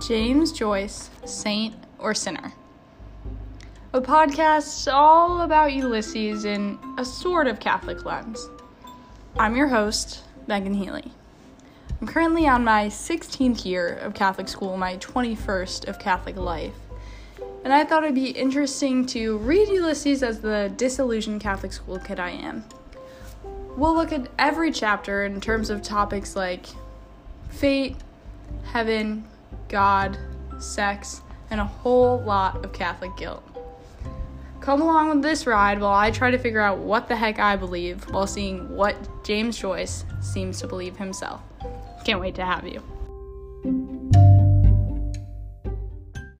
James Joyce, Saint or Sinner. A podcast all about Ulysses in a sort of Catholic lens. I'm your host, Megan Healy. I'm currently on my 16th year of Catholic school, my 21st of Catholic life. And I thought it'd be interesting to read Ulysses as the disillusioned Catholic school kid I am. We'll look at every chapter in terms of topics like fate, heaven, God, sex, and a whole lot of Catholic guilt. Come along with this ride while I try to figure out what the heck I believe while seeing what James Joyce seems to believe himself. Can't wait to have you.